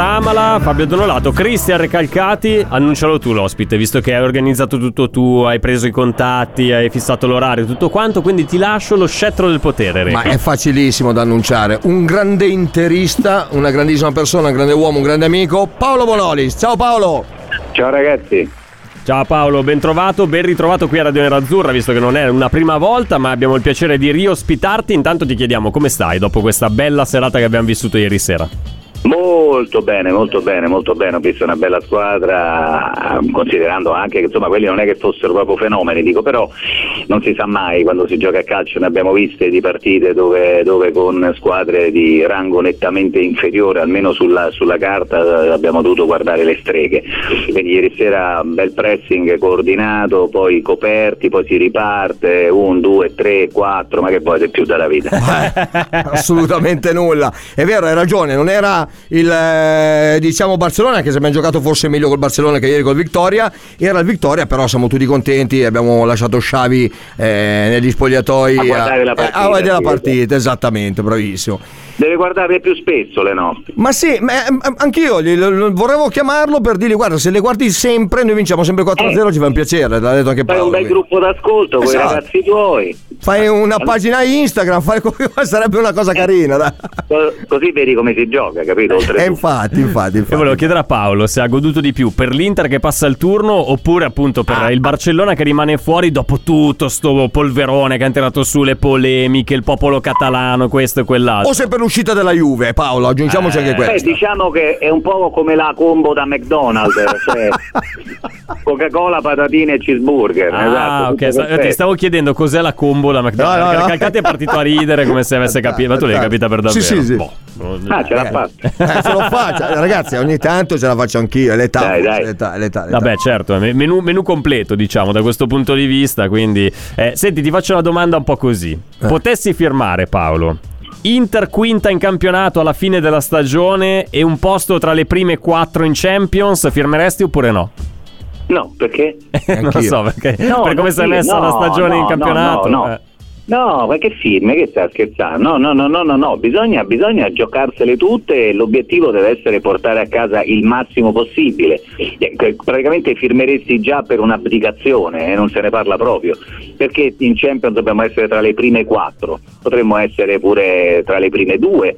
Amala, Fabio Donolato, Cristian Recalcati, annuncialo tu l'ospite, visto che hai organizzato tutto tu, hai preso i contatti, hai fissato l'orario, tutto quanto, quindi ti lascio lo scettro del potere. Reca. Ma è facilissimo da annunciare. Un grande interista, una grandissima persona, un grande uomo, un grande amico, Paolo Bonolis. Ciao Paolo! Ciao ragazzi. Ciao Paolo, ben trovato, ben ritrovato qui a Radio Nerazzurra, visto che non è una prima volta, ma abbiamo il piacere di riospitarti. Intanto ti chiediamo come stai dopo questa bella serata che abbiamo vissuto ieri sera. Molto bene, molto bene, molto bene. Ho visto una bella squadra, considerando anche che insomma quelli non è che fossero proprio fenomeni, dico, però non si sa mai quando si gioca a calcio, ne abbiamo viste di partite dove, dove con squadre di rango nettamente inferiore, almeno sulla, sulla carta, abbiamo dovuto guardare le streghe. Quindi ieri sera un bel pressing coordinato, poi coperti, poi si riparte, un, due, tre, quattro, ma che volete più dalla vita? Assolutamente nulla. È vero, hai ragione, non era il eh, diciamo Barcellona, che se abbiamo giocato forse meglio col Barcellona che ieri col Victoria, era il Victoria, però siamo tutti contenti, abbiamo lasciato Xavi eh, negli spogliatoi A guardare la eh, partita, a vedere la partita, esattamente, bravissimo. Deve guardare più spesso le nostre. Ma sì, ma, eh, anch'io gli- chiamarlo per dirgli guarda, se le guardi sempre, noi vinciamo sempre 4-0, ci fa un piacere, l'ha detto anche Eh. Fai Paolo. un bel quindi. gruppo d'ascolto con i Esatto. ragazzi tuoi, Fai una pagina Instagram, fai sarebbe una cosa carina. dai. Co- così vedi come si gioca, capito? E Oltretutto. infatti, infatti, Io infatti. volevo chiedere a Paolo se ha goduto di più per l'Inter che passa il turno oppure appunto per Ah. il Barcellona che rimane fuori dopo tutto sto polverone che hanno tirato su le polemiche, il popolo catalano, questo e quell'altro. O se per l'uscita della Juve, Paolo, aggiungiamoci Eh, anche Beh, questo. diciamo che è un po' come la combo da McDonald's, cioè Coca-Cola, patatine e cheeseburger. Ah, esatto, ok. sta- ti stavo chiedendo cos'è la combo da McDonald's. No, no, perché no. Calcati è partito a ridere come se avesse capito. Ma tu l'hai capita per davvero? Sì, sì, sì. Boh. Ah, ce l'ha Eh, fatta. Eh, se lo faccio, ragazzi, ogni tanto ce la faccio anch'io. È l'età, Dai, dai. l'età, l'età, l'età. Vabbè, certo, è menù, menù completo, diciamo, da questo punto di vista. Quindi, eh, senti, ti faccio una domanda un po' così. Eh. Potessi firmare, Paolo? Inter quinta in campionato alla fine della stagione e un posto tra le prime quattro in Champions, firmeresti oppure no? No, perché? non lo so, perché No, per come non si è messa no, la stagione no, in campionato. No, no, eh. No. ma che firme, che stai scherzando? No, no, no, no, no, no. Bisogna, bisogna giocarsele tutte e l'obiettivo deve essere portare a casa il massimo possibile. Eh, Praticamente firmeresti già per un'abdicazione, eh, non se ne parla proprio, perché in Champions dobbiamo essere tra le prime quattro, potremmo essere pure tra le prime due.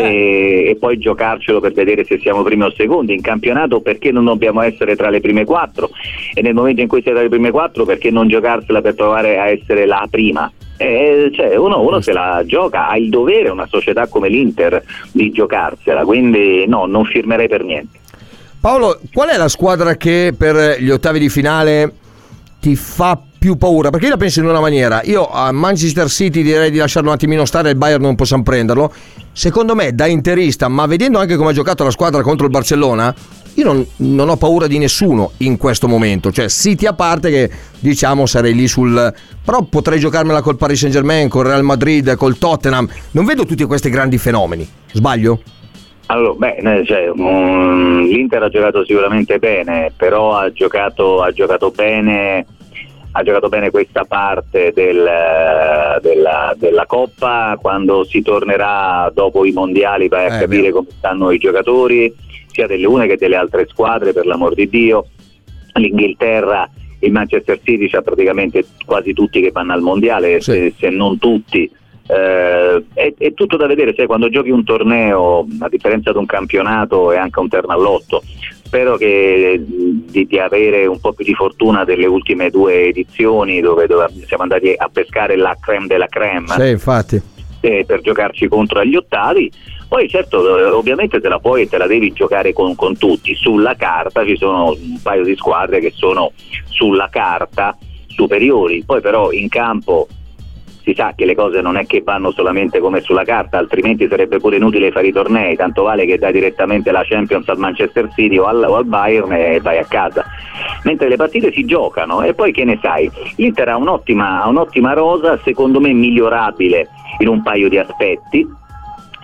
E, e poi giocarcelo per vedere se siamo primi o secondi. In campionato perché non dobbiamo essere tra le prime quattro? E nel momento in cui siamo tra le prime quattro perché non giocarsela per provare a essere la prima? Eh, cioè, uno, uno se la gioca ha il dovere una società come l'Inter di giocarsela. Quindi no non firmerei per niente. Paolo, qual è la squadra che per gli ottavi di finale ti fa più paura? Perché io la penso in una maniera. Io a Manchester City direi di lasciarlo un attimino stare, il Bayern non possiamo prenderlo. Secondo me, da interista, ma vedendo anche come ha giocato la squadra contro il Barcellona, io non, non ho paura di nessuno in questo momento. Cioè, City a parte che diciamo sarei lì sul. Però potrei giocarmela col Paris Saint Germain, col Real Madrid, col Tottenham. Non vedo tutti questi grandi fenomeni. Sbaglio? Allora, beh, eh, cioè, mm, l'Inter ha giocato sicuramente bene, però ha giocato, ha giocato bene ha giocato bene questa parte del, eh, della, della Coppa, quando si tornerà dopo i mondiali vai a Eh, capire vero. come stanno i giocatori, sia delle une che delle altre squadre, per l'amor di Dio. L'Inghilterra, il Manchester City c'ha praticamente quasi tutti che vanno al mondiale, Sì. se, se non tutti. Eh, è, è tutto da vedere, sai, quando giochi un torneo, a differenza di un campionato, è anche un terno all'otto. Spero che, di, di avere un po' più di fortuna delle ultime due edizioni dove, dove siamo andati a pescare la creme della creme Sì, infatti. eh, per giocarci contro agli ottavi. Poi certo, eh, ovviamente te la puoi e te la devi giocare con, con tutti. Sulla carta ci sono un paio di squadre che sono sulla carta superiori, poi però in campo si sa che le cose non è che vanno solamente come sulla carta, altrimenti sarebbe pure inutile fare i tornei, tanto vale che dai direttamente la Champions al Manchester City o al, o al Bayern e vai a casa. Mentre le partite si giocano e poi che ne sai? L'Inter ha un'ottima, ha un'ottima rosa, secondo me migliorabile in un paio di aspetti,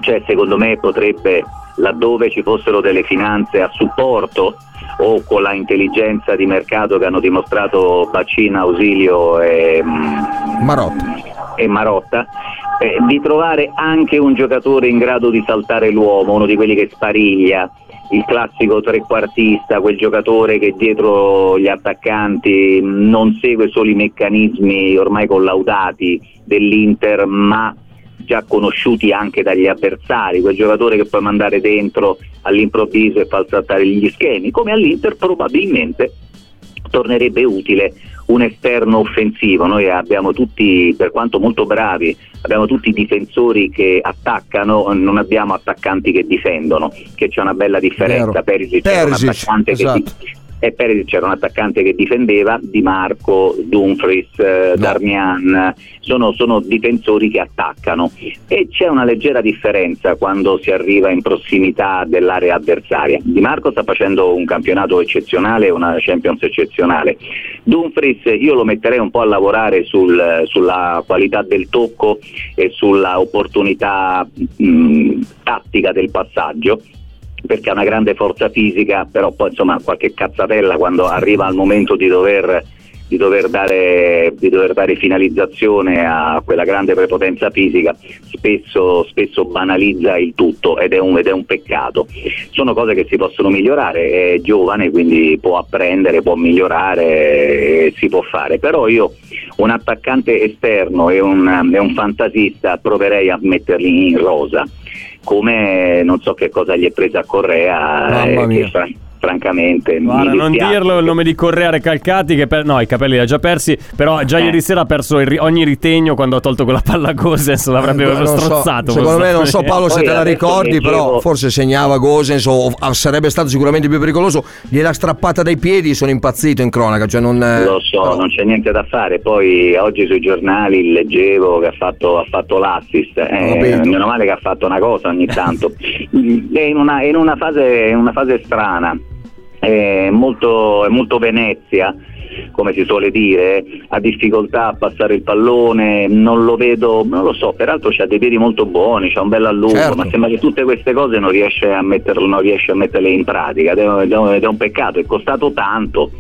cioè secondo me potrebbe laddove ci fossero delle finanze a supporto o con la intelligenza di mercato che hanno dimostrato Bacina, Ausilio e mm, Marotta. E Marotta, eh, di trovare anche un giocatore in grado di saltare l'uomo, uno di quelli che spariglia, il classico trequartista, quel giocatore che dietro gli attaccanti non segue solo i meccanismi ormai collaudati dell'Inter, ma già conosciuti anche dagli avversari, quel giocatore che puoi mandare dentro all'improvviso e far saltare gli schemi, come all'Inter probabilmente tornerebbe utile un esterno offensivo. Noi abbiamo tutti, per quanto molto bravi, abbiamo tutti difensori che attaccano, non abbiamo attaccanti che difendono, che c'è una bella differenza. Vero. Perisic era un attaccante che esatto. di- e Perisic c'era un attaccante che difendeva, Di Marco, Dumfries, eh, Darmian, sono, sono difensori che attaccano e c'è una leggera differenza quando si arriva in prossimità dell'area avversaria. Di Marco sta facendo un campionato eccezionale, una Champions eccezionale. Dumfries io lo metterei un po' a lavorare sul- sulla qualità del tocco e sulla opportunità mh, tattica del passaggio perché ha una grande forza fisica, però poi insomma qualche cazzatella quando arriva al momento di dover, di dover, dare, di dover dare finalizzazione a quella grande prepotenza fisica spesso, spesso banalizza il tutto ed è, un, ed è un peccato. Sono cose che si possono migliorare, è giovane quindi può apprendere, può migliorare, si può fare, però io un attaccante esterno e un, e un fantasista proverei a metterli in rosa come non so che cosa gli è presa a Correa Mamma eh, mia. che francamente Guarda, mi non dirlo il nome di Correa Recalcati, che per- no, i capelli li ha già persi, però già Eh. ieri sera ha perso ri- ogni ritegno quando ha tolto quella palla a Gosens, l'avrebbe Eh, non so, strozzato. secondo me, non so. Paolo se te la ricordi, leggevo- però forse segnava Gosens o sarebbe stato sicuramente più pericoloso. Gliela strappata dai piedi, sono impazzito in cronaca. Cioè non, eh, Lo so, però- non c'è niente da fare. Poi oggi sui giornali leggevo che ha fatto, ha fatto l'assist. Eh, meno male che ha fatto una cosa ogni tanto. È in una, è in una fase, in una fase strana, è molto, è molto Venezia. Come si suole dire, ha difficoltà a passare il pallone, non lo vedo, non lo so, peraltro c'ha dei piedi molto buoni, c'ha un bel allungo, Certo. ma sembra che tutte queste cose non riesce a, metterlo, non riesce a metterle in pratica ed è un peccato, è costato tanto.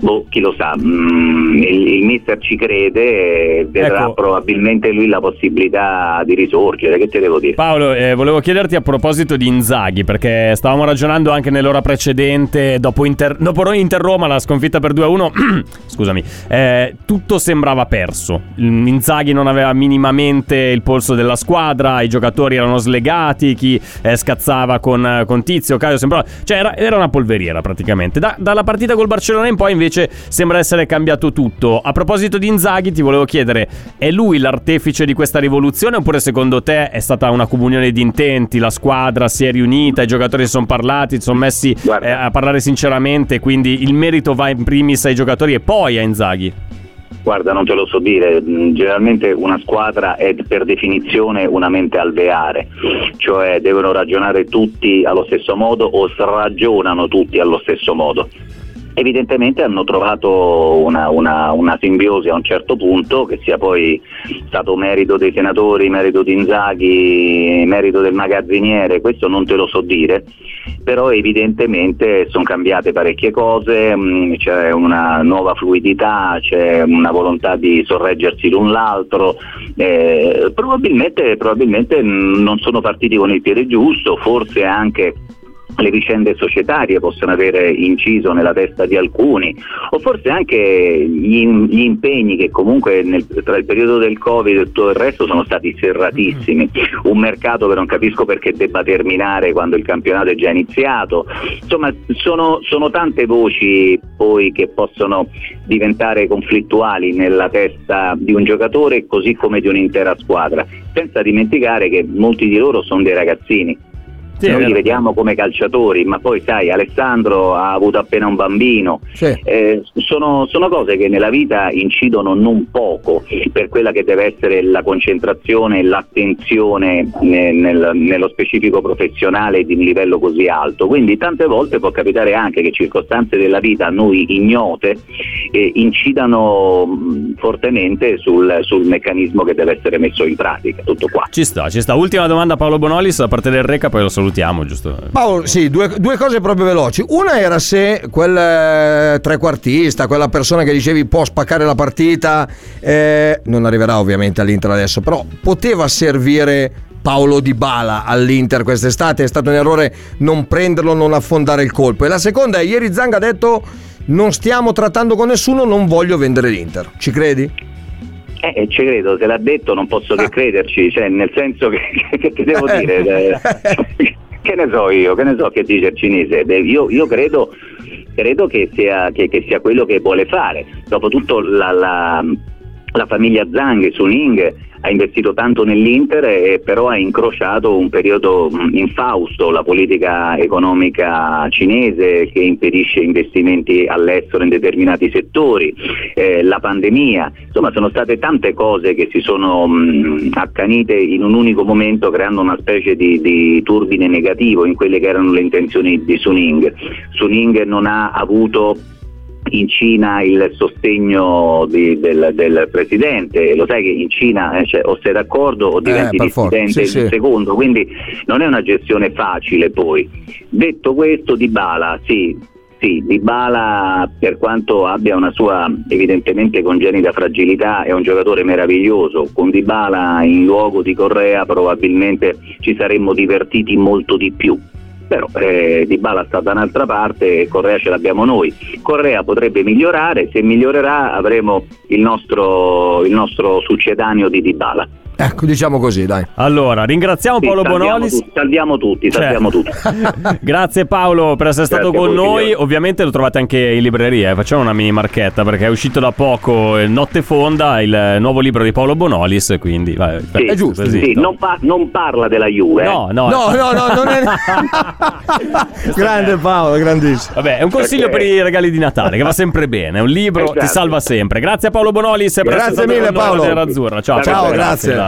Boh, chi lo sa, mm, il, il mister ci crede e vedrà Ecco. probabilmente lui la possibilità di risorgere, che te devo dire? Paolo, eh, volevo chiederti a proposito di Inzaghi, perché stavamo ragionando anche nell'ora precedente, dopo Inter, dopo Inter-Roma, la sconfitta per 2-1, scusami, eh, tutto sembrava perso. Mm, Inzaghi non aveva minimamente il polso della squadra, i giocatori erano slegati, chi eh, scazzava con, con Tizio, Caio, sembrava... Cioè era, era una polveriera praticamente. Da- dalla partita col Barcellona in poi invece sembra essere cambiato tutto. A proposito di Inzaghi ti volevo chiedere, è lui l'artefice di questa rivoluzione oppure secondo te è stata una comunione di intenti, la squadra si è riunita, i giocatori si sono parlati, si sono messi eh, a parlare sinceramente, quindi il merito va in primis ai giocatori e poi a Inzaghi? Guarda, non te lo so dire, Mm, generalmente una squadra è per definizione una mente alveare, cioè devono ragionare tutti allo stesso modo o ragionano tutti allo stesso modo. Evidentemente hanno trovato una, una- una simbiosi a un certo punto, che sia poi stato merito dei senatori, merito di Inzaghi, merito del magazziniere, questo non te lo so dire, però evidentemente sono cambiate parecchie cose, mh, c'è una nuova fluidità, c'è una volontà di sorreggersi l'un l'altro, eh, probabilmente, probabilmente mh, non sono partiti con il piede giusto, forse anche le vicende societarie possono avere inciso nella testa di alcuni o forse anche gli, gli impegni che comunque nel- tra il periodo del Covid e tutto il resto sono stati serratissimi, un mercato che non capisco perché debba terminare quando il campionato è già iniziato, insomma sono, sono tante voci poi che possono diventare conflittuali nella testa di un giocatore così come di un'intera squadra, senza dimenticare che molti di loro sono dei ragazzini Sì, noi li vediamo come calciatori, ma poi sai, Alessandro ha avuto appena un bambino. Sì. Eh, sono, sono cose che nella vita incidono non poco per quella che deve essere la concentrazione e l'attenzione ne- nel- nello specifico professionale di un livello così alto. Quindi tante volte può capitare anche che circostanze della vita a noi ignote eh, incidano mh, fortemente sul, sul meccanismo che deve essere messo in pratica. Tutto qua. Ci sta, ci sta. Ultima domanda Paolo Bonolis da parte del Reca, poi lo salutiamo, giusto? Paolo, sì, due, due cose proprio veloci. Una era se quel eh, trequartista, quella persona che dicevi può spaccare la partita, eh, non arriverà ovviamente all'Inter adesso, però poteva servire Paolo Di Bala all'Inter quest'estate. È stato un errore non prenderlo, non affondare il colpo. E la seconda è ieri Zanga ha detto non stiamo trattando con nessuno, non voglio vendere l'Inter. Ci credi? Eh, ci credo, se l'ha detto non posso che crederci, cioè nel senso che, che, che devo Eh. dire, eh, che ne so io, che ne so che dice il cinese, io, io credo, credo che, sia, che- che sia quello che vuole fare, dopotutto la, la, la famiglia Zhang, Suning ha investito tanto nell'Inter e però ha incrociato un periodo mh, infausto, la politica economica cinese che impedisce investimenti all'estero in determinati settori, eh, la pandemia, insomma sono state tante cose che si sono mh, accanite in un unico momento creando una specie di, di turbine negativo in quelle che erano le intenzioni di Suning. Suning non ha avuto in Cina il sostegno di- del, del presidente, lo sai che in Cina eh, cioè, o sei d'accordo o diventi per forza, dissidente sì, il sì. secondo, quindi non è una gestione facile poi. Detto questo, Di Bala, sì, sì, Di Bala per quanto abbia una sua evidentemente congenita fragilità è un giocatore meraviglioso, con Di Bala in luogo di Correa probabilmente ci saremmo divertiti molto di più però eh, Di Bala sta da un'altra parte e Correa ce l'abbiamo noi. Correa potrebbe migliorare, se migliorerà avremo il nostro, il nostro succedaneo di Di Bala. Ecco, diciamo così, dai. Allora, ringraziamo Sì, Paolo salviamo Bonolis. tutti, salviamo tutti, Cioè. salviamo tutti. Grazie Paolo per essere stato Grazie con noi. signori. Ovviamente lo trovate anche in libreria. eh. Facciamo una mini marchetta perché è uscito da poco Notte Fonda, il nuovo libro di Paolo Bonolis. Quindi vai, Sì, È giusto, così. sì, non, pa- non parla della Juve. eh. No, no, No, no, no, non è. Grande Paolo, grandissimo. Vabbè, è un consiglio Perché- per i regali di Natale che va sempre bene. È un libro, ti Esatto. salva sempre. Grazie a Paolo Bonolis. per Grazie essere stato mille, con noi Paolo. alla Nerazzurra. Ciao, Ciao, Paolo, grazie.